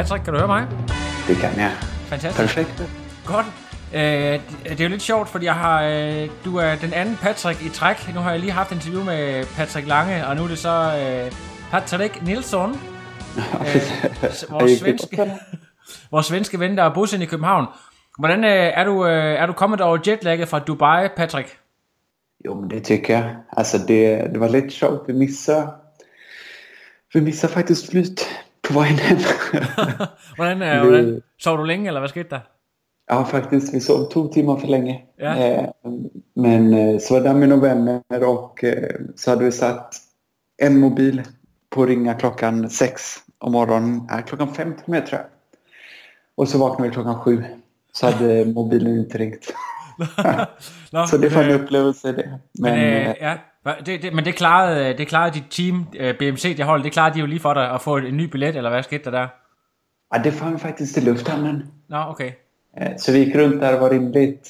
Patrick, kan du høre mig? Det kan jeg. Fantastisk. Perfekt. Godt. Øh, det er jo lidt sjovt, fordi jeg har, øh, du er den anden Patrick i træk. Nu har jeg lige haft interview med Patrick Lange, og nu er det så øh, Patrick Nilsson, øh, vores, svenske, vores svenske ven, der er bosiddende i København. Hvordan øh, er, du, øh, er du kommet over jetlagget fra Dubai, Patrick? Jo, men det tycker jag. Alltså det, det var lite sjovt. Vi missade, vi missade faktiskt flyt på vägen hem. hvordan, øh, hvordan, sov du længe, eller hvad skete der? ja, faktiskt. Vi sov två timmar för länge. Ja. Eh, men eh, så var där med några vänner och eh, så hade vi satt en mobil på att ringa klockan sex om morgonen. Äh, klockan fem till med tror jag. Och så vaknade vi klockan sju. Så hade mobilen inte ringt. Så det var en upplevelse det. Men, Men, ja, det, det, men det klarede, det klarede dit team, øh, BMC, det hold, det klarede de jo lige for dig at få en ny billet, eller hvad skete der der? ja, det fann vi faktiskt i lufthamnen. Nå, okay. Eh, Så vi gick runt där och var rimligt,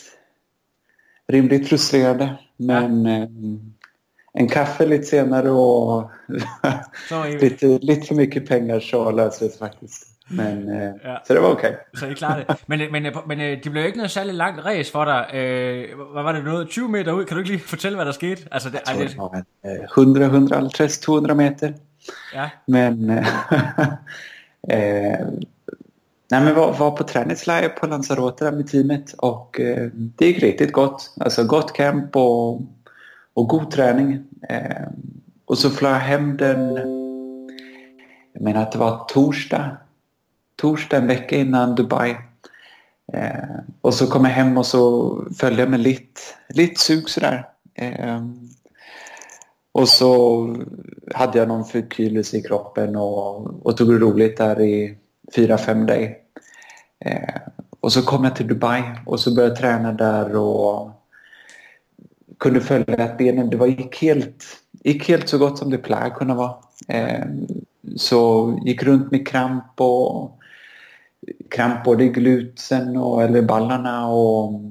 rimligt frustrerade. Men eh, en kaffe lite senare och lite, lite för mycket pengar så löste det sig faktiskt. Men, eh, Ja. Så det var okej. så I klarede det. Men, øh, men, øh, men øh, det blev jo ikke noget særligt langt race for dig. Øh, hvad var det noget? 20 meter ud? Kan du ikke lige fortælle, hvad der skete? Altså, det, ej, tror det, var en, eh, 100, 150, 200 meter. ja, Men, eh, eh, nej, men var, var på träningsläger på Lanzarote med teamet och eh, det gick riktigt gott. Alltså gott camp och, och god träning. Eh, och så flög jag hem den, jag menar att det var torsdag, torsdag en vecka innan Dubai. Eh, och så kom jag hem och så följde jag med lite, lite sug sådär. Eh, och så hade jag någon förkylelse i kroppen och, och tog det roligt där i fyra, fem dagar. Eh, och så kom jag till Dubai och så började jag träna där och kunde följa att benen, det var, gick, helt, gick helt så gott som det plär kunna vara. Eh, så gick runt med kramp och kramp både i glutsen och eller ballarna och,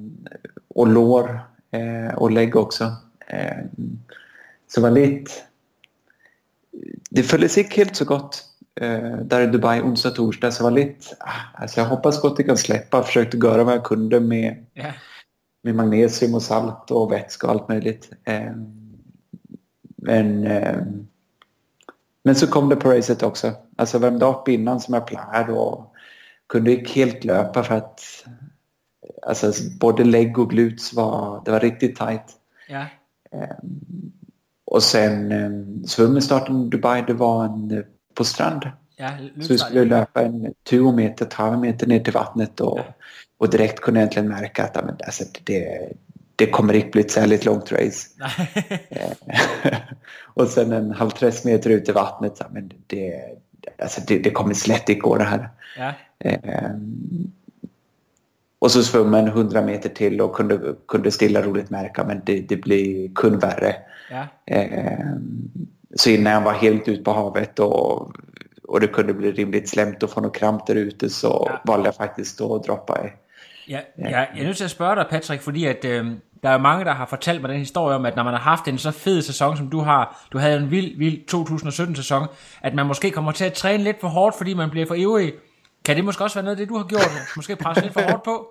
och lår eh, och lägg också. Eh, så var lite... Det följdes gick helt så gott eh, där i Dubai onsdag torsdag så var lite... Ah, alltså jag hoppas gott det kan släppa. Jag försökte göra vad jag kunde med, ja. med magnesium och salt och vätska och allt möjligt. Eh, men, eh, men så kom det på racet också. Alltså värmde upp innan som jag plär och kunde gick helt löpa för att alltså, både lägg och gluts var, det var riktigt tajt. ja. Och sen eh, svömmestarten i Dubai, det var en, eh, på strand. ja Så vi skulle löpa en 20 meter, 12 meter ner till vattnet och, och direkt kunde jag egentligen märka att ja, men, alltså, det, det kommer inte bli ett särskilt långt race. Nej. och sen en halv 30 meter ut i vattnet, ja, men det, alltså, det, det kommer slätt gå det här. ja. Eh, och så svömmade en 100 meter till och kunde, kunde stilla roligt märka men det, det blir kun värre. Ja. Eh, så innan jag var helt ute på havet och, och det kunde bli rimligt slemt och få något kramp där ute så Ja. valde jeg faktisk at droppe af. Ja, ja, jeg er nødt til at spørge dig, Patrick, fordi at, øh, der er jo mange, der har fortalt mig den historie om, at når man har haft en så fed sæson, som du har, du havde en vild, vild 2017-sæson, at man måske kommer til at træne lidt for hårdt, fordi man bliver for ivrig. Kan det måske også være noget af det, du har gjort? Måske presse lidt for hårdt på?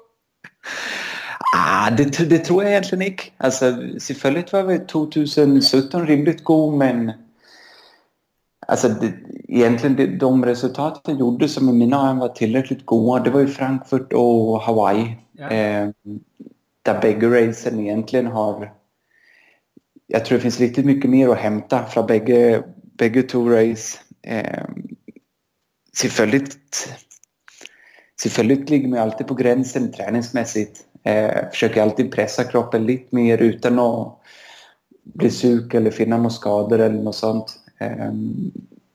Ah, det, det tror jeg egentligen ikke. Altså, selvfølgelig var vi 2017 rimligt god, men altså, det, egentligen de resultat jag gjorde som i mina ögon var tillräckligt goda, det var ju Frankfurt och Hawaii. Ja. Eh, där bägge racen egentligen har... Jag tror det finns riktigt mycket mer att hämta från bägge, bägge två race. Eh, selvfølgelig, ligger man alltid på gränsen träningsmässigt. Eh, försöker alltid pressa kroppen lite mer utan att bli sjuk eller finna några skador eller något sånt. Eh,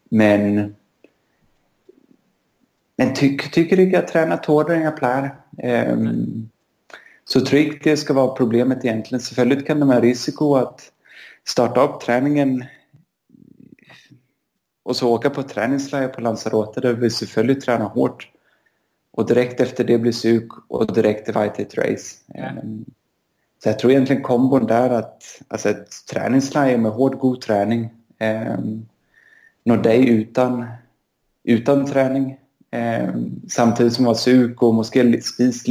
men men tycker tycker jag tränar hårdare än jag plär. Eh, så det ska vara problemet egentligen. Selvfølgelig kan det vara risiko att starta upp träningen och så åka på träningsläger på Lanzarote där vi selvfølgelig tränar hårt. Och direkt efter det blir sjuk och direkt till ett race. Ja. Så jag tror egentligen kombon där att alltså ett träningsläger med hård god träning um, når dig utan, utan träning um, samtidigt som var sjuk och måske spist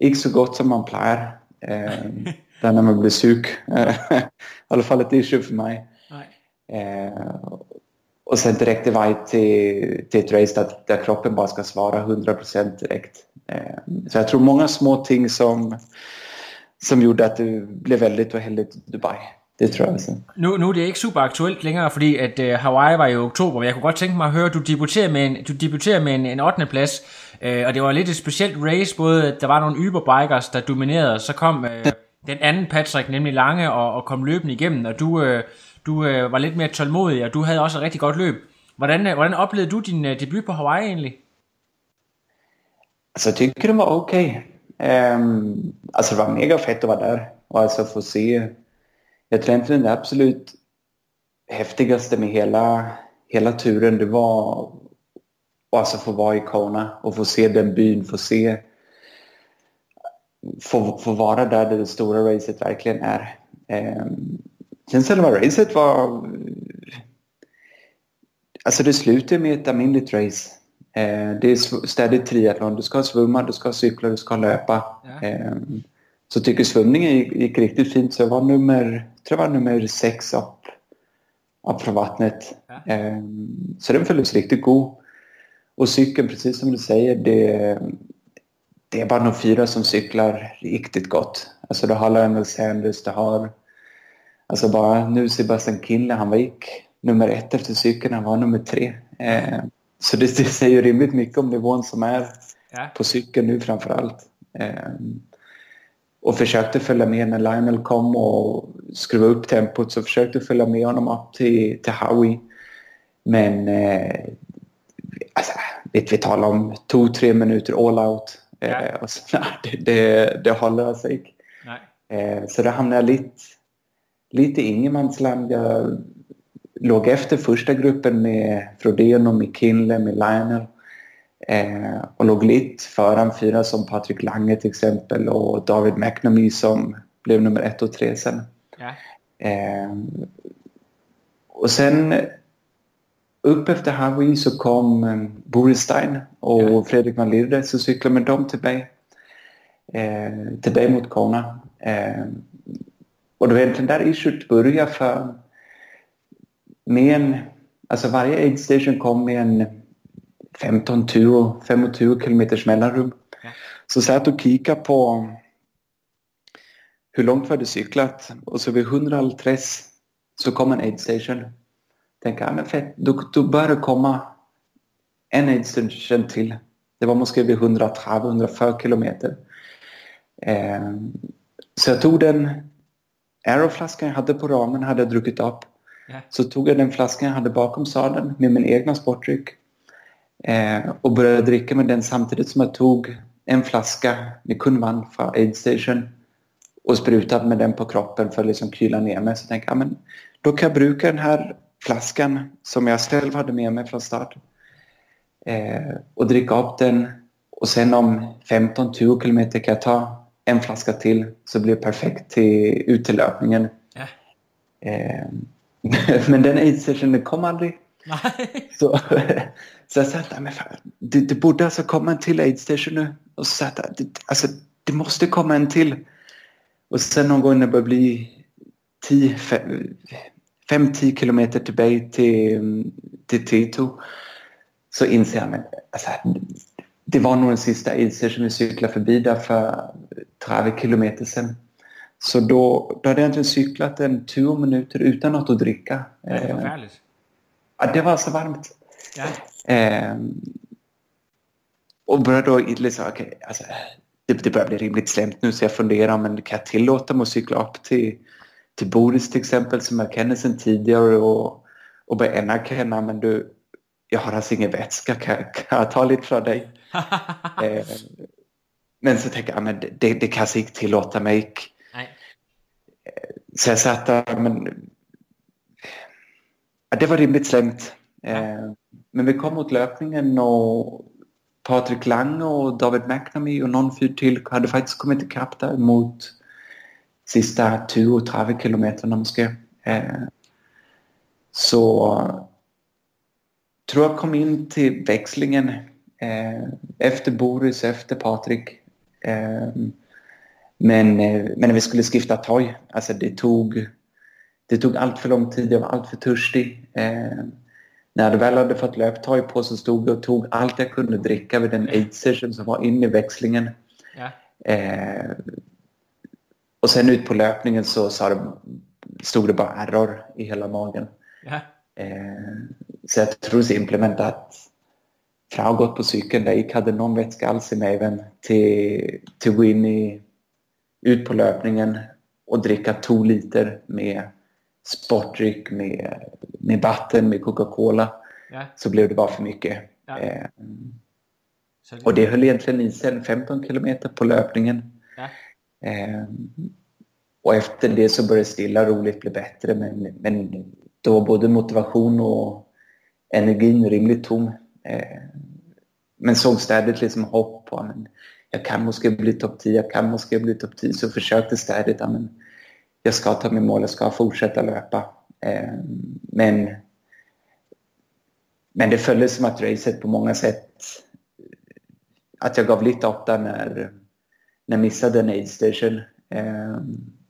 inte så gott som man plär. Um, där när man blir sjuk. I alla fall ett issue för mig. Eh, och sen direkt iväg till, till ett race där, där kroppen bara ska svara 100% direkt. Eh, så jag tror många små ting som, som gjorde att det blev väldigt uheldigt i Dubai. Det tror jeg altså. Nu, nu er det ikke super aktuelt længere, fordi at uh, Hawaii var i oktober, men jeg kunne godt tænke mig at høre, du debuterer med en, du debuterer med en, en 8. plads, uh, og det var lidt et specielt race, både der var nogle Uber-bikers, der dominerede, så kom uh, den anden Patrick, nemlig Lange, og, og kom løbende igennem, og du, uh, du øh, var lidt mere tålmodig, og du havde også et rigtig godt løb. Hvordan, øh, hvordan oplevede du din øh, debut på Hawaii egentlig? Alltså jag tycker det var okej. Okay. Um, alltså det var mega fett att vara där och alltså få se. Jag tror egentligen det absolut häftigaste med hela, hela turen det var att alltså få vara i Kona och få se den byn, få se få, få vara där det stora racet verkligen är. Um, Sen själva racet var... Alltså det slutar med ett aminligt race. Eh, det är stadigt triathlon. Du ska svumma, du ska cykla, du ska löpa. Ja. Eh, så tycker svumningen gick, gick, riktigt fint. Så jag var nummer, tror jag var nummer sex upp, upp från vattnet. Ja. Så den följdes riktigt god. Och cykeln, precis som du säger, det, det är bara de fyra som cyklar riktigt gott. Alltså du har Lionel Sanders, du har Alltså bara nu Sebastian Kinle, han var gick nummer ett efter cykeln, han var nummer tre. Eh, så det, det säger rimligt mycket om nivån som är ja. på cykeln nu framför allt. Eh, och försökte följa med när Lionel kom och skruva upp tempot så försökte följa med honom upp till, till Howie. Men eh, alltså, vet vi talar om två, tre minuter all out. Ja. Eh, och så, nej, det, det, det håller alltså inte. Eh, så det hamnade jag lite lite ingenmansland. Jag låg efter första gruppen med Frodeno, med Kinle, med Lionel. Eh, och låg lite föran fyra som Patrik Lange till exempel och David McNamee som blev nummer ett och tre sen. Ja. Eh, och sen upp efter Hawaii så kom eh, Boris Stein och ja. Fredrik van Lierde så cyklade med dem till mig. Eh, till mig mot Kona. Eh, och det var egentligen där issuet började för med en, alltså varje aid station kom med en 15-20 kilometers mellanrum. Ja. Så satt och kikade på hur långt vi hade cyklat och så vid 130 så kom en aid station. Tänkte, ja men fett, då, då bör det komma en station till. Det var måske vid 130-140 kilometer. Eh, så jag tog den Aeroflaskan jag hade på ramen hade jag druckit upp. Yeah. Så tog jag den flaskan jag hade bakom sadeln med min egna sportdryck eh, och började dricka med den samtidigt som jag tog en flaska med kunvan från Aid Station och sprutade med den på kroppen för att liksom kyla ner mig. Så tänkte jag, men då kan jag bruka den här flaskan som jag själv hade med mig från start eh, och dricka upp den och sen om 15-20 kilometer kan jag ta en flaska till så blir det perfekt till utelöpningen. Ja. Eh, men den aid sessionen kom aldrig. så, så jag sa att det, det borde alltså komma en till aid station nu. Och så sa jag att det, alltså, det måste komma en till. Och sen någon gång när det började bli 10, 5-10 kilometer tillbaka till, till Tito så inser jag att alltså, det var nog den sista Iser som vi cyklade förbi där för 30 kilometer sedan. Så då, då hade jag egentligen cyklat en 20 minuter utan något att dricka. Det är förfärligt. Ja, det var så varmt. Ja. Eh, och började då liksom, okay, alltså, det, det börjar bli rimligt slämt nu så jag funderar men kan jag tillåta mig att cykla upp till, till Boris till exempel som jag känner sedan tidigare och, och börja erkänna men du, jag har alltså ingen vätska, kan, kan jag ta lite från dig? eh, men så tänker jag, men det, det kan jag inte tillåta mig. Nej. Så jag satt där, men ja, det var rimligt slämt. Eh, men vi kom mot löpningen och Patrik Lange och David McNamee och någon fyr till hade faktiskt kommit ikapp där mot sista 20-30 kilometerna måske. Eh, så tror jag kom in till växlingen eh, efter Boris, efter Patrik. Eh, men, men när vi skulle skifta toj, alltså det tog, det tog allt för lång tid, jag var allt för törstig. När jag väl hade fått löptoj på så stod jag och tog allt jag kunde dricka vid den aid session som var inne i växlingen. Ja. Eh, och sen ut på löpningen så sa det, stod det bara error i hela magen. Ja. Eh, så jag tror simplement att från att ha gått på cykeln där jag inte hade någon vätska alls i magen till, till gå in i, ut på löpningen och dricka två liter med sportdryck, med, med vatten, med Coca-Cola Ja. så blev det bara för mycket. Ja. Eh, Så och det höll egentligen i sig en 15 kilometer på löpningen. Eh, och efter det så började stilla roligt bli bättre men, men då var både motivation och energin rimligt tom. Eh, men såg ständigt liksom hopp på men jag kan måste bli topp 10, jag kan måste bli topp 10 så försökte ständigt men jag ska ta mig mål, jag ska fortsätta löpa. Eh, men men det följde som att racet på många sätt att jag gav lite upp där när, när missade en aid station eh,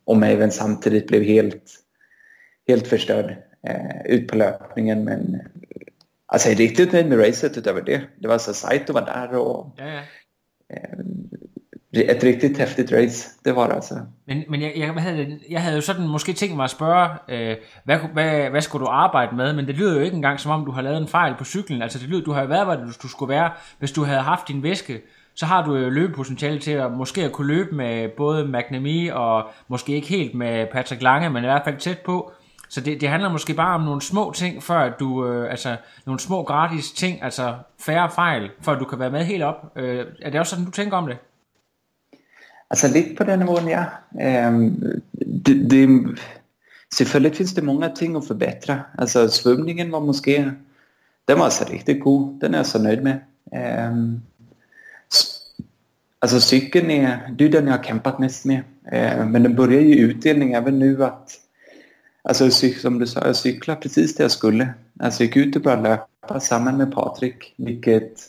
och Maven samtidigt blev helt, helt förstörd eh, ut på löpningen. Men alltså, jag är riktigt nöjd med racet utöver det. Det var så Saito var där och ja, ja. eh, ett riktigt häftigt race. Det var det altså. Men, men jeg, jeg, havde, jeg havde jo sådan måske tænkt mig at spørge, øh, hvad, hvad, hvad skulle du arbejde med? Men det lyder jo ikke engang som om, du har lavet en fejl på cyklen. Altså det lyder, du har jo været, hvad du, du skulle være. Hvis du havde haft din væske, så har du jo løbepotentiale til at måske at kunne løbe med både McNamee og måske ikke helt med Patrick Lange, men i hvert fald tæt på. Så det, det handler måske bare om nogle små ting, før at du, øh, altså nogle små gratis ting, altså færre fejl, før du kan være med helt op. Øh, er det også sådan, du tænker om det? Alltså lite på den nivån, ja. Ehm, det, det, selvfølgelig finns det många ting att förbättra. Alltså svømningen var måske, den var alltså riktigt god. Den är jag så nöjd med. Alltså cykeln är, det är den jag har kämpat mest med. Eh, men den börjar ju utdelning även nu att, alltså som du sa, jag cyklar precis det jag skulle. Alltså jag gick ut och började löpa samman med Patrik, vilket,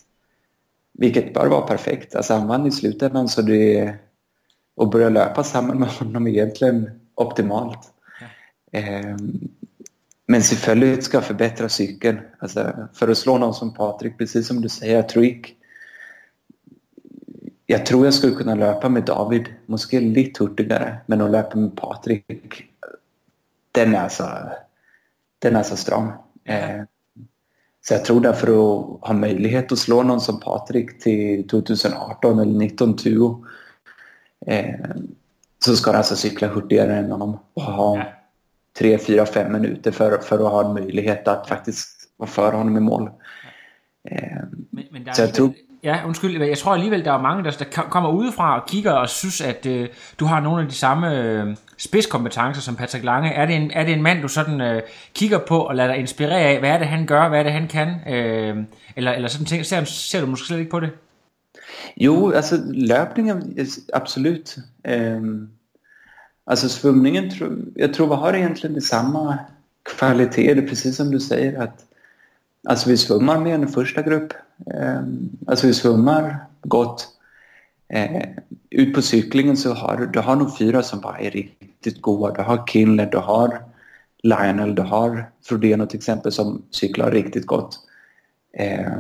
vilket bör vara perfekt. Alltså han vann i slutändan så det och börja löpa samman med honom är egentligen optimalt. Eh, men självklart ska jag förbättra cykeln. Alltså, för att slå någon som Patrik, precis som du säger, jag tror inte jag tror jag skulle kunna löpa med David, måske lite hurtigare, men att löpa med Patrik, den är så, den är så stram. Eh, så jag tror därför att ha möjlighet att slå någon som Patrik till 2018 eller 1920 eh, så ska du alltså cykla hurtigare än honom och ha Ja. tre, fyra, fem minuter för, för att ha en möjlighet att faktiskt vara före honom i mål. Eh, Men, men Så alligevel- tror- Ja, undskyld. Jeg tror alligevel, der er mange, der, der kommer udefra og kigger og synes, at øh, du har nogle af de samme øh, spidskompetencer som Patrick Lange. Er det, en, er det en mand, du sådan øh, kigger på og lader dig inspirere af? Hvad er det, han gør? Hvad er det, han kan? Øh, eller, eller sådan ting. Ser, ser du måske slet ikke på det? Jo, alltså löpningen, absolut. Um, alltså svømningen, jag tror vi har egentligen det samma kvaliteter, precis som du säger. att Alltså vi svømmer med en första grupp. Um, alltså vi svømmer gott. Eh, ut på cyklingen så har du, du har nog fyra som bara är riktigt goda. Du har Kinle, du har Lionel, du har Frodeno till exempel som cyklar riktigt gott. Eh,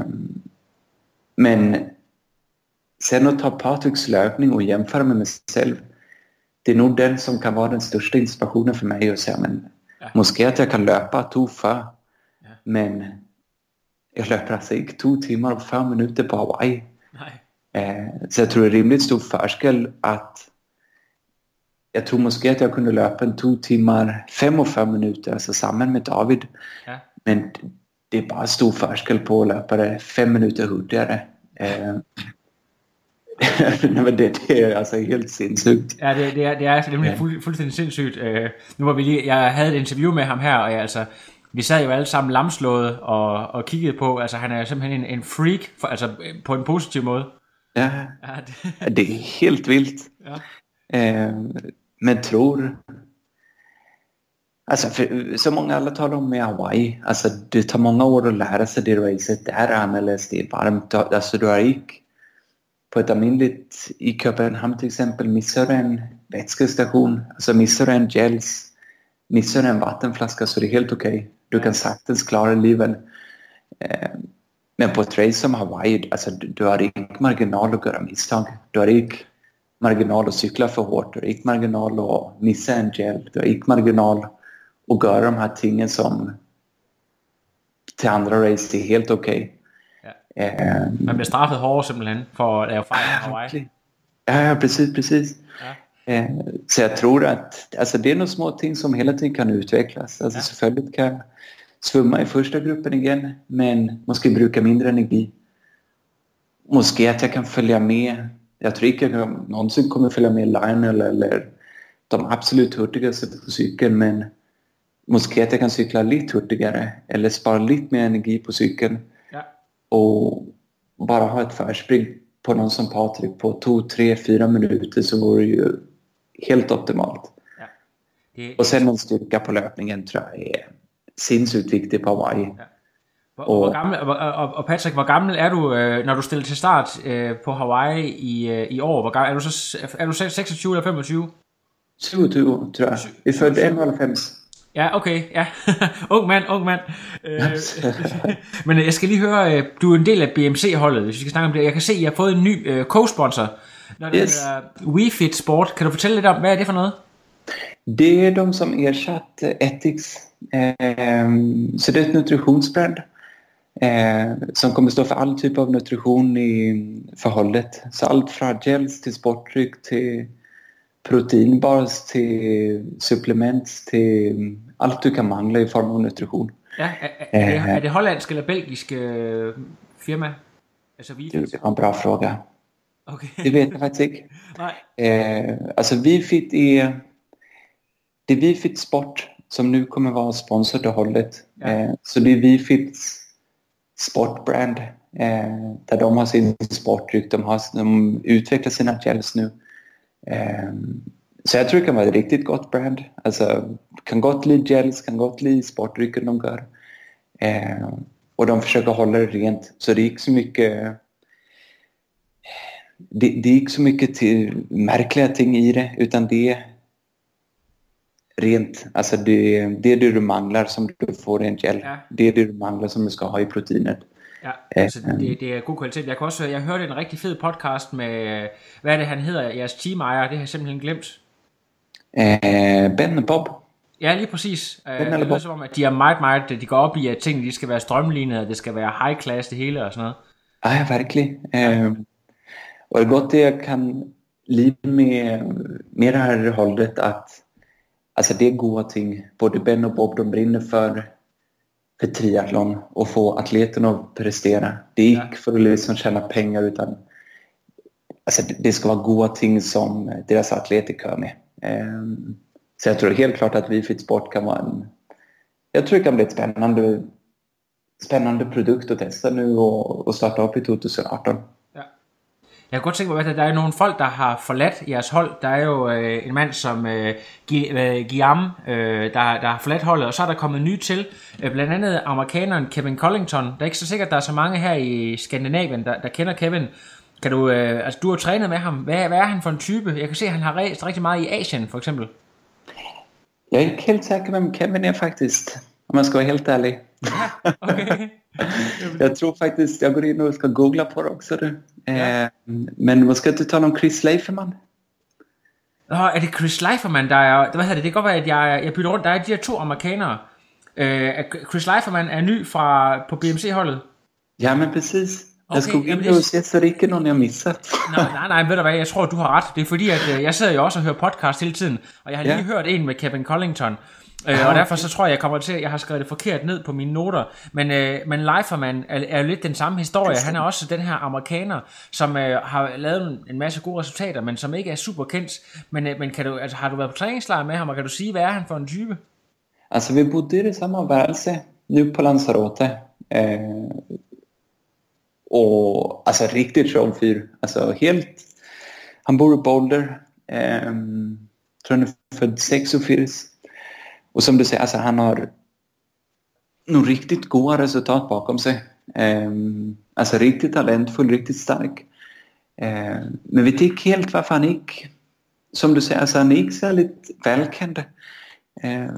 men sen att ta Patriks löpning och jämföra med mig själv, det är nog den som kan vara den största inspirationen för mig att säga men måske att jag kan löpa ja. men jag löper alltså inte två timmar och fem minuter på Hawaii. Eh, så jag tror det är rimligt stor förskel att jag tror måske att jag kunde löpa en två timmar, fem och fem minuter, alltså samman med David. Ja. Men det är bara stor förskel på att löpa det fem minuter hurtigare. Eh, Nej, men det, det er altså helt sindssygt. Ja, det, det, er, det er nemlig ja. fuld, fuldstændig sindssygt. Uh, nu var vi lige, jeg havde et interview med ham her, og jeg, altså, vi sad jo alle sammen lamslået og, og kiggede på, altså han er simpelthen en, en freak, for, altså på en positiv måde. Ja, ja det. det är helt vilt. Ja. Uh, men tror... Alltså, för, så många alla talar om med Hawaii, alltså det tar många år att lära sig det racet. Det är annorlunda, det är varmt, alltså du har gick på ett almindeligt i Köpenhamn till exempel missar du en vätskestation, alltså missar du en gels, missar du en vattenflaska så det är helt okej. Okay. Du kan saktens klara livet. Eh, men på ett race som Hawaii, alltså du har inte marginal att göra misstag. Du har inte marginal att cykla för hårt, du har inte marginal att missa en gel, du har inte marginal att göra de här tingen som till andra race är helt okej. Okay. Eh, Man blir straffet hårdare simpelthen för att lave fejl på Hawaii. Ja, ja, precis, precis. Ja. Eh, så jag tror att alltså, det är nog små ting som hela tiden kan utvecklas. Alltså, ja. Selvfølgelig kan jag svumma i första gruppen igen, men måste bruka mindre energi. Måste att jag kan följa med. Jag tror inte jag någonsin kommer följa med Lionel eller de absolut hurtigaste på cykeln, men måste att jag kan cykla lite hurtigare eller spara lite mer energi på cykeln och bara ha ett förspring på någon som Patrik på 2, 3, 4 minuter så vore det ju helt optimalt. Ja. Det... Och sen en styrka på löpningen tror jag är sindssygt viktig på Hawaii. Ja. Hvor, og, hvor gammel, og, og Patrick, hvor gammel er du, øh, når du stiller til start øh, på Hawaii i, øh, i år? Hvor gammel, er, du så, er du 26 eller 25? 27, tror jeg. Vi født 91. Ja, okay, ja. ung mand, ung mand. Øh, men jeg skal lige høre, øh, du er en del af BMC-holdet, hvis vi skal snakke om det. Jeg kan se, at I har fået en ny øh, co-sponsor, når det yes. hedder WeFit Sport. Kan du fortælle lidt om, hvad er det for noget? Det är de som ersatt Ethics. Ehm, så det är ett nutritionsbrand eh, som kommer stå för all typ av nutrition i förhållet. Så allt från gels till sportdryck till proteinbars till supplement till allt du kan mangla i form av nutrition. Ja, är, är, det, är det holländsk eller belgisk firma? Alltså det var en bra fråga. Okay. det vet jag faktiskt inte. Nej. Eh, alltså Vifit är det är Vifit Sport som nu kommer vara sponsor till hållet. Ja. Eh, så det är Vifits sportbrand eh, där de har sin sportdryck, de, har, de utvecklar sina gels nu. Ehm, så jag tror det kan vara ett riktigt gott brand. Alltså, kan gott bli gels, kan gott bli sportdrycker de gör. Ehm, och de försöker hålla det rent. Så det gick så mycket det, det gick så mycket till märkliga ting i det utan det är rent. Alltså det, det är det du manglar som du får i en gel. Ja. Det är det du manglar som du ska ha i proteinet. Ja, altså det, det er god kvalitet. Jeg kan også, jeg hørte en rigtig fed podcast med, hvad er det han hedder, jeres teamejer, det har jeg simpelthen glemt. Uh, ben og Bob. Ja, lige præcis. Uh, det lyder som om, at de er meget, meget, de går op i, at tingene de skal være strømlignede, det skal være high class det hele og sådan noget. Ja, verkligen. Uh, och det är gott det jag kan lida med, med det här hållet att alltså det är goda ting. Både Ben och Bob de brinner för för triathlon och få atleterna att prestera. Det gick ja. för att liksom tjäna pengar utan alltså det ska vara goda ting som deras atleter kör med. Ehm, så jag tror helt klart att vi Fit Sport kan vara en... Jag tror det kan bli ett spännande, spännande produkt att testa nu och, och starta upp i 2018. Jeg kunne godt tænke mig, at der er nogle folk, der har forladt jeres hold. Der er jo øh, en mand som øh, øh, Guillaume, øh, der, der har forladt holdet, og så er der kommet nye til. Øh, blandt andet amerikaneren Kevin Collington. Der er ikke så sikkert, at der er så mange her i Skandinavien, der, der kender Kevin. Kan du, øh, altså, du har trænet med ham. Hvad, hvad er han for en type? Jeg kan se, at han har rejst rigtig meget i Asien, for eksempel. Jag är inte helt säker vem Kevin är faktiskt. Om jag ska vara helt ärlig. Okay. jag tror faktiskt, jag går in och ska googla på det också. Du. Eh, men vad ska du tala om Chris Leiferman? Nå, er det Chris Leiferman, der er... Hvad hedder det? Det kan godt være, at jeg, jeg bytter rundt. Der er de her to amerikanere. Øh, Chris Leiferman er ny fra, på BMC-holdet. Ja, men precis. Okay, jag skulle och det- se så det är ikke någon jag missat. Nej, nej, nej, ved du hvad, jeg tror, du har ret. Det er fordi, at øh, jeg sidder jo også og hører podcast hele tiden, og jeg har lige Ja. hørt en med Kevin Collington. Øh, Ah, og derfor okay. så tror jeg, jeg kommer til, jeg har skrevet det forkert ned på mine noter. Men, øh, men Leiferman er, er jo lidt den samme historie. Han er også den her amerikaner, som øh, har lavet en, masse gode resultater, men som ikke er super kendt. Men, øh, men kan du, altså, har du været på træningslejr med ham, og kan du sige, hvad er han for en type? Alltså vi bodde i samma varelse nu på Lanzarote. Eh, och alltså riktigt trollfyr. Alltså helt... Han bor i Boulder. Eh, tror han är född 86. Och som du säger, alltså han har nog riktigt goda resultat bakom sig. Eh, alltså riktigt talentfull, riktigt stark. Eh, men vi gick helt varför han gick. Som du säger, alltså han gick så lite välkänd. Eh,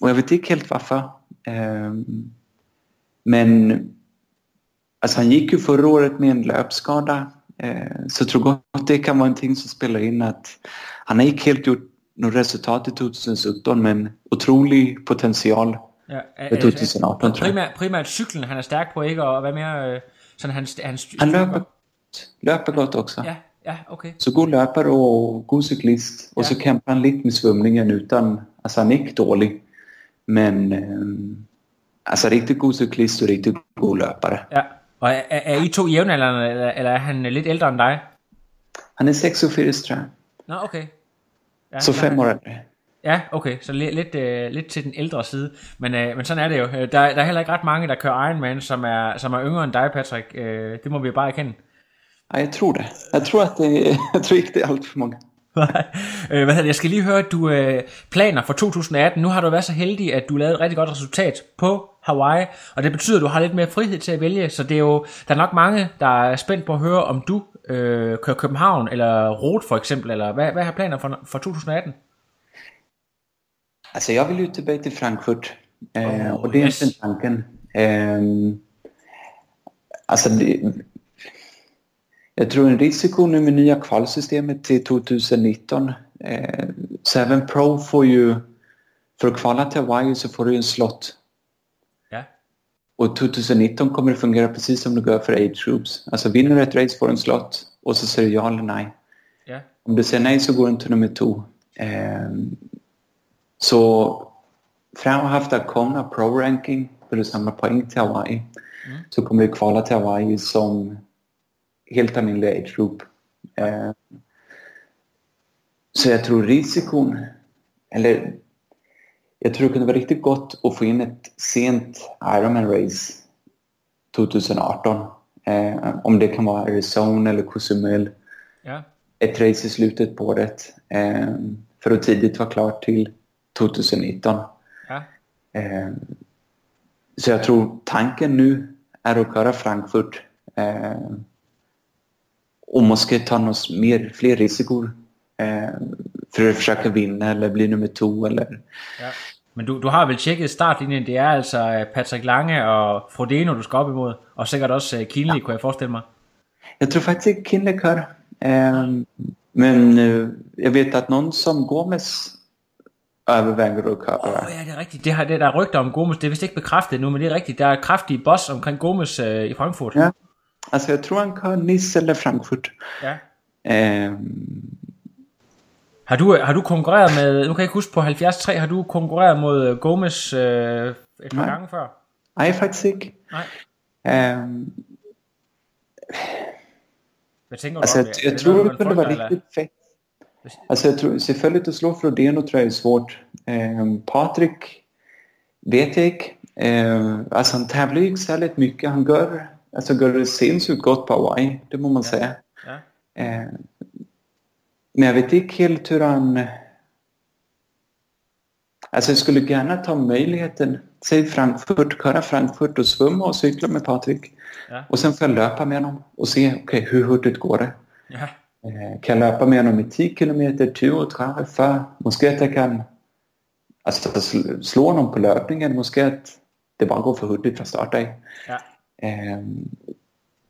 och jag vet inte helt varför. Eh, men alltså han gick ju förra året med en löpskada. Eh, så jag tror gott det kan vara en ting som spelar in att han har inte helt gjort något resultat i 2017 men otrolig potential Ja, i 2018 tror jag. primært, primært cyklen, han er stærk på, ikke? Og hvad mere... Øh, sådan hans, hans Han löper, löper gott också. Ja, ja, okay. Så god löpare och god cyklist. Och så Ja. kämpar han lite med svumningen utan... Alltså han är inte dålig. Men... Eh, alltså riktigt god cyklist och riktigt god löpare. Ja. Og er, er, er I to jævnaldrende, eller, eller er han lidt ældre end dig? Han är 86 tror jag. Nå, okay. Ja, Så fem år äldre. Ja, okay. Så lidt, lidt, øh, lidt til den ældre side. Men, øh, men sådan er det jo. Øh, Der, der er heller ikke ret mange, der kører Ironman, som er, som er yngre end dig, Patrick. Øh, det må vi jo bare erkende. Ja, jag tror det. Jag tror att det, jag tror inte det är allt för många. øh, hvad? Jeg skal lige høre, at du øh, planer for 2018. Nu har du været så heldig, at du lavede et rigtig godt resultat på Hawaii, og det betyder, at du har lidt mere frihed til at vælge, så det er jo, der er nok mange, der er spændt på at høre, om du øh, kører København, eller Rot for eksempel, eller hvad, hvad har planer for, for 2018? Alltså jag vill ju tillbaka till Frankfurt. Eh, Oh, och det är yes. inte tanken. Eh, alltså det, jag tror en risiko nu med nya kvalsystemet till 2019. Eh, så även Pro får ju, för att kvala till Hawaii så får du en slott. Och 2019 kommer det fungera precis som det gör för age groups. Alltså vinner du ett race får du en slott och så säger du ja eller nej. Ja. Om du säger nej så går du till nummer två. Eh, så från att ha haft Kona Pro Ranking där du samlar poäng till Hawaii så kommer du kvala till Hawaii som helt age group. Eh, så jag tror risikon, eller jag tror det kunde vara riktigt gott att få in ett sent Ironman-race 2018. Eh, om det kan vara Arizona eller Cozumel Ja. ett race i slutet på året eh, för att tidigt vara klart till 2019. Ja. Eh, så jag tror tanken nu är att köra Frankfurt eh, och måste ta något mer, fler risikor eh, för att försöka vinna eller bli nummer två eller Ja. Men du, du har vel tjekket startlinjen, det er altså øh, Patrick Lange og Frodeno, du skal op imod, og sikkert også øh, Kinley, kunne jeg forestille mig. Jag tror faktiskt inte Kinley kör. Eh, men eh, jag vet att någon som Gomes överväger att köra. Åh oh, ja, det er rigtigt. Det, har, det der er rygter om Gomes, det er vist ikke bekræftet nu, men det er rigtigt. Der er kraftige boss omkring Gomes øh, i Frankfurt. Ja. Alltså jag tror han kör Nice eller Frankfurt. ja. Eh, Har du, har du konkurreret med, nu kan jeg ikke huske på 73, har du konkurreret mod øh, Gomes øh, et par Nej. gange før? nej, faktiskt inte. Nej. Hvad tænker du jag, om det tror noget, det frygter, eller? riktigt fett. Alltså jag tror, selvfølgelig att slå Frodeno tror jag är svårt. Eh, Patrik vet jag inte. Alltså han tävlar ju särskilt mycket. Han gör, alltså gör det sinnssykt gott på Hawaii, det må man säga. Ja. Eh, men jag vet inte helt hur han... Alltså jag skulle gärna ta möjligheten, säg Frankfurt, köra Frankfurt och svumma och cykla med Patrik. Ja. Och sen får jag löpa med honom och se, okej, hur hurtigt går det? Ja. Eh, kan jag löpa med honom i 10 kilometer, 20, 30, 40? Måske att jag kan alltså, sl- slå någon på löpningen, måske att det bara går för hurtigt från start dag. Ja. Eh,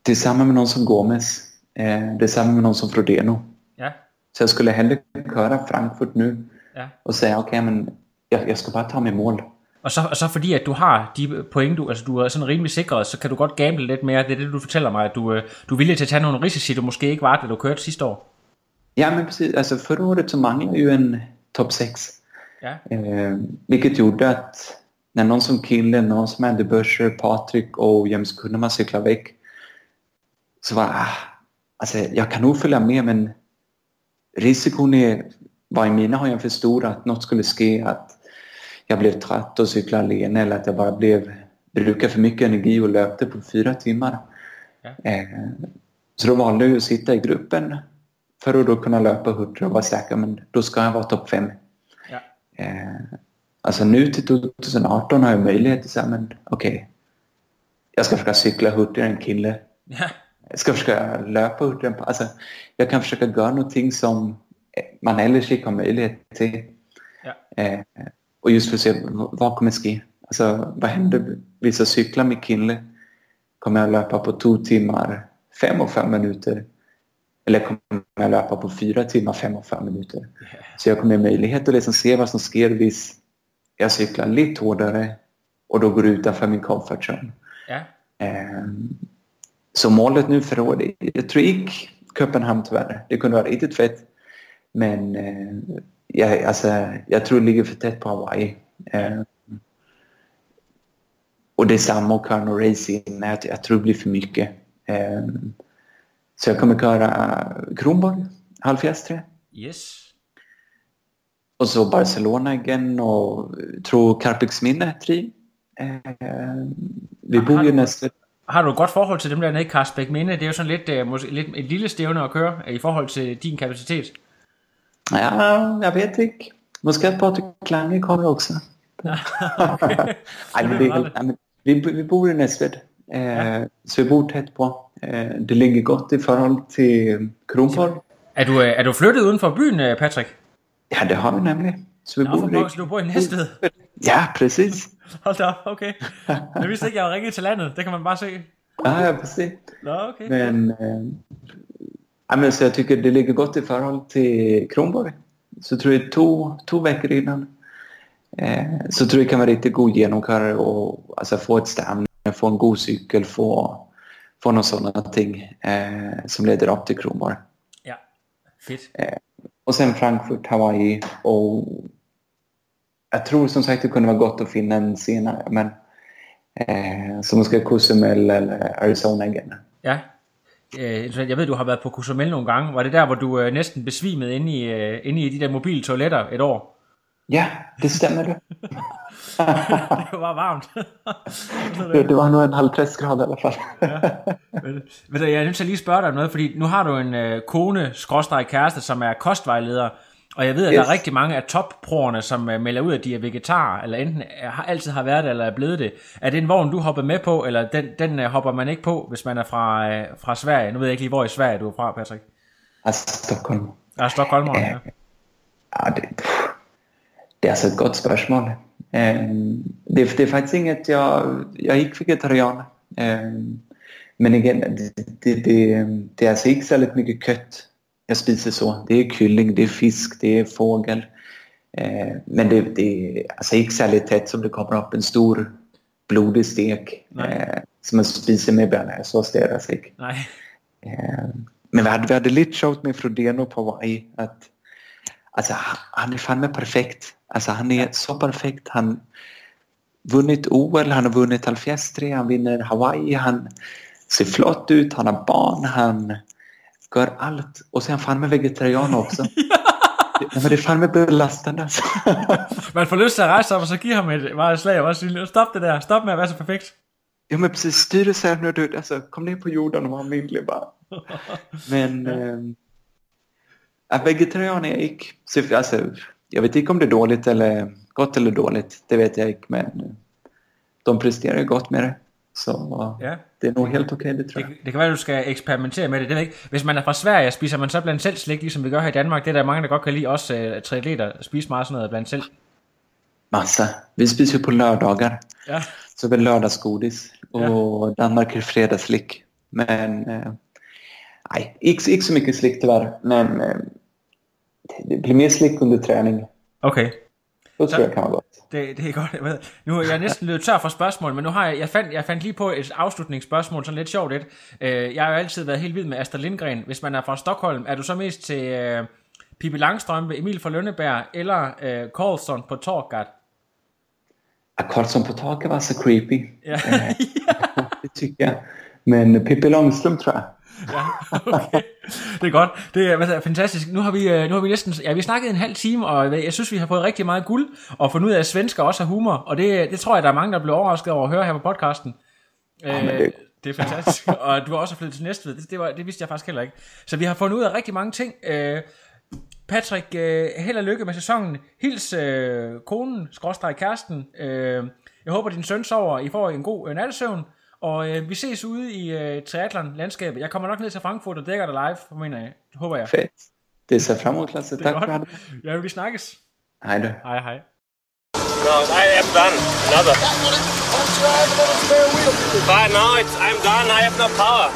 tillsammans med någon som Gomes, eh, tillsammans med någon som Frodeno. Ja. Så jag skulle hellre köra Frankfurt nu Ja. och säga okej, men jag, jeg skal bare tage mig mål. Og så, og så fordi, at du har de point, du, altså du er sådan rimelig sikret, så kan du godt gamble lidt mere. Det er det, du fortæller mig, at du, øh, du er villig til at tage nogle risici, du måske ikke var, da du kørte sidste år. Ja, men precis. Alltså förra året så manglade ju en topp 6. Ja, Eh, vilket gjorde att när någon som Kille, någon som Andy Börscher, Patrik och James Kunneman cyklade väck så var ah, alltså jag kan nog följa med men risken är, var i mina har jag för stor att något skulle ske att jag blev trött och cyklade alene eller att jag bara blev brukade för mycket energi och löpte på fyra timmar. Ja. Eh, så då valde jag att sitta i gruppen för att då kunna löpa 100 och vara säker men då ska jag vara topp 5. ja, Eh, alltså nu till 2018 har jag möjlighet att säga men okej, jag ska försöka cykla hurtigare än kille. ja, Jag ska försöka löpa hurtigare. än- Alltså, jag kan försöka göra någonting som man ellers inte har möjlighet till. ja, Eh, och just för att se vad kommer ske. Alltså, vad händer? Hvis jag cyklar med kille kommer jag löpa på två timmar, fem och fem minuter. Eller kommer jag löpa på fyra timmar, fem och fem minuter. Så jag kommer ha möjlighet att liksom se vad som sker hvis jag cyklar lite hårdare och då går utanför min comfort zone. ja. Eh, så målet nu för året, jag tror gick Köpenhamn tyvärr. Det kunde vara riktigt fett. Men eh, jag, alltså, jag tror det ligger för tätt på Hawaii. Eh, och det är samma att köra någon race innan. Jag, jag tror det blir för mycket. Eh, så jag kommer köra Kronborg, halvfjästre. Yes. Och så Barcelona igen och tror Carpix minne, tri. Eh, vi bor ju nästan... Har du et godt forhold til dem der nede i Karlsbæk Minde? Det er jo sådan lidt, uh, måske, lidt et lille stævne at køre uh, i forhold til din kapacitet. Ja, jag vet inte. Måske Patrik Klange kommer också. nej, men det, nej, vi, vi bor i Nästved. Eh, Så vi bor tätt på. Eh, det ligger gott i förhåll till Kronborg. Er du, er du flyttet uden for byen, uh, Patrick? Ja, det har vi nämligen. Så vi for bor så du bor i Næstved. Ja, precis. Hold da op, okay. Jeg vidste ikke, jeg var ringet til landet. Det kan man bare se. Ja, ja precis. Nå, okay. Men, eh, ja, men så jag tycker det ligger gott i förhåll till Kronborg. Så tror jag två, två veckor innan eh, så tror jag det kan vara riktigt god genomkörare och alltså, få ett stämning, få en god cykel, få, få några sådana ting eh, som leder upp till Kronborg. Ja, fedt. Och sen Frankfurt, Hawaii och jag tror som sagt det kunde vara gott att finna en senare men eh, som måske Cozumel eller Arizona igen. Ja. Øh, så Jeg ved, du har været på Cozumel nogle gange. Var det der, hvor du øh, næsten besvimede inde i, øh, inde i de der mobile toiletter et år? Ja, det stämmer det. Det var varmt. Det, det var nog en halv 60 grader i alla fall. Men, ved du, jeg er nødt til at lige spørge dig om noget, fordi nu har du en øh, kone, skråstreg kæreste, som er kostvejleder, og jeg ved, at yes. der er rigtig mange af topproerne, som øh, melder ud, at de er vegetarer, eller enten er, har altid har været det, eller er blevet det. Er det en vogn, du hopper med på, eller den, den øh, hopper man ikke på, hvis man er fra, øh, fra Sverige? Nu ved jeg ikke lige, hvor i Sverige du er fra, Patrick. Alltså Stockholm. Ja, Stockholm, ja. Ja, det, det är alltså ett gott spörsmål. Ehm, Det, det är faktiskt inget jag... Jag gick vegetarian. Ehm, Men igen, det, det, det, det är alltså inte särskilt mycket kött jag spiser så. Det är kylling, det är fisk, det är fågel. Eh, Men det, det är alltså inte särskilt tätt som det kommer upp en stor blodig stek eh, som man spiser med bearnaisesås. Inte. Nej. Eh, Men vi hade, vi hade lite showt med Frodeno på Hawaii att alltså, han- han är fan med perfekt. Alltså han är så perfekt. Han vunnit OL, han har vunnit Alfiestri, han vinner Hawaii, han ser flott ut, han har barn, han gör allt. Och sen fan med vegetarian också. ja, men det är fan med belastande alltså. Man får lyst til at rejse sig op, og så give ham et meget slag, og bare sige, stop det der, stop med at være så perfekt. Ja men precis, styr dig själv nu du, alltså kom ner på jorden och var mindre bara. Men ja, vegetarian är jag inte. Så, Alltså, jag vet inte om det är dåligt eller gott eller dåligt, det vet jag inte men eh, de presterar ju gott med det. Så Ja. det är nog helt okej det tror Det, jag. det kan være, du skal eksperimentere med det. det jeg ikke. Hvis man er fra Sverige, spiser man så blandt selv slik, ligesom vi gør her i Danmark. Det er der mange, der godt kan lide også uh, triatleter spise meget sådan noget blandt selv. Massa. Vi spiser på lördagar. Ja. Så det är lördagsgodis. Och Danmark är fredagslick. Men eh, nej, inte, inte så mycket slick tyvärr. Men eh, det blir mer slick under träning. Okay. Det tror jeg kan være godt. Det, det er godt. Nu er jeg næsten løbet tør for spørgsmål, men nu har jeg, jeg fandt, jeg fandt lige på et afslutningsspørgsmål, sådan lidt sjovt et. Øh, jeg har jo altid været helt vild med Astrid Lindgren. Hvis man er fra Stockholm, er du så mest til øh, Pippi Langstrømpe, Emil fra Lønneberg eller øh, Carlson på Torgard? Ja, Karlsson på taket var så creepy. Ja. Eh, det tycker jeg. Men Pippi Långstrump tror jeg. ja, okay. Det er godt. Det er, er fantastisk. Nu har vi, øh, nu har vi næsten, ja, vi har snakket en halv time, og jeg synes, vi har fået rigtig meget guld, og fundet ud af, at svensker også har humor, og det, det tror jeg, der er mange, der bliver overrasket over at høre her på podcasten. Ja, men Øh, det- det er fantastisk, og du har også flyttet til Næstved, det, det, var, det vidste jeg faktisk heller ikke. Så vi har fundet ud af rigtig mange ting. Øh, Patrick, held og lykke med sæsonen. Hils øh, konen, skråstreg kæresten. Øh, jeg håber, din søn sover, I får en god øh, nattesøvn. Og øh, vi ses ude i øh, triathlon-landskabet. Jeg kommer nok ned til Frankfurt og dækker dig live, mener jeg. Det håber jeg. Fett. Det ser fram emot Lasse. Er för godt. det. Ja, vi snakkes. Hej då. Hej, hej. No, I am done. Another. But no, it's, I'm done. I have no power.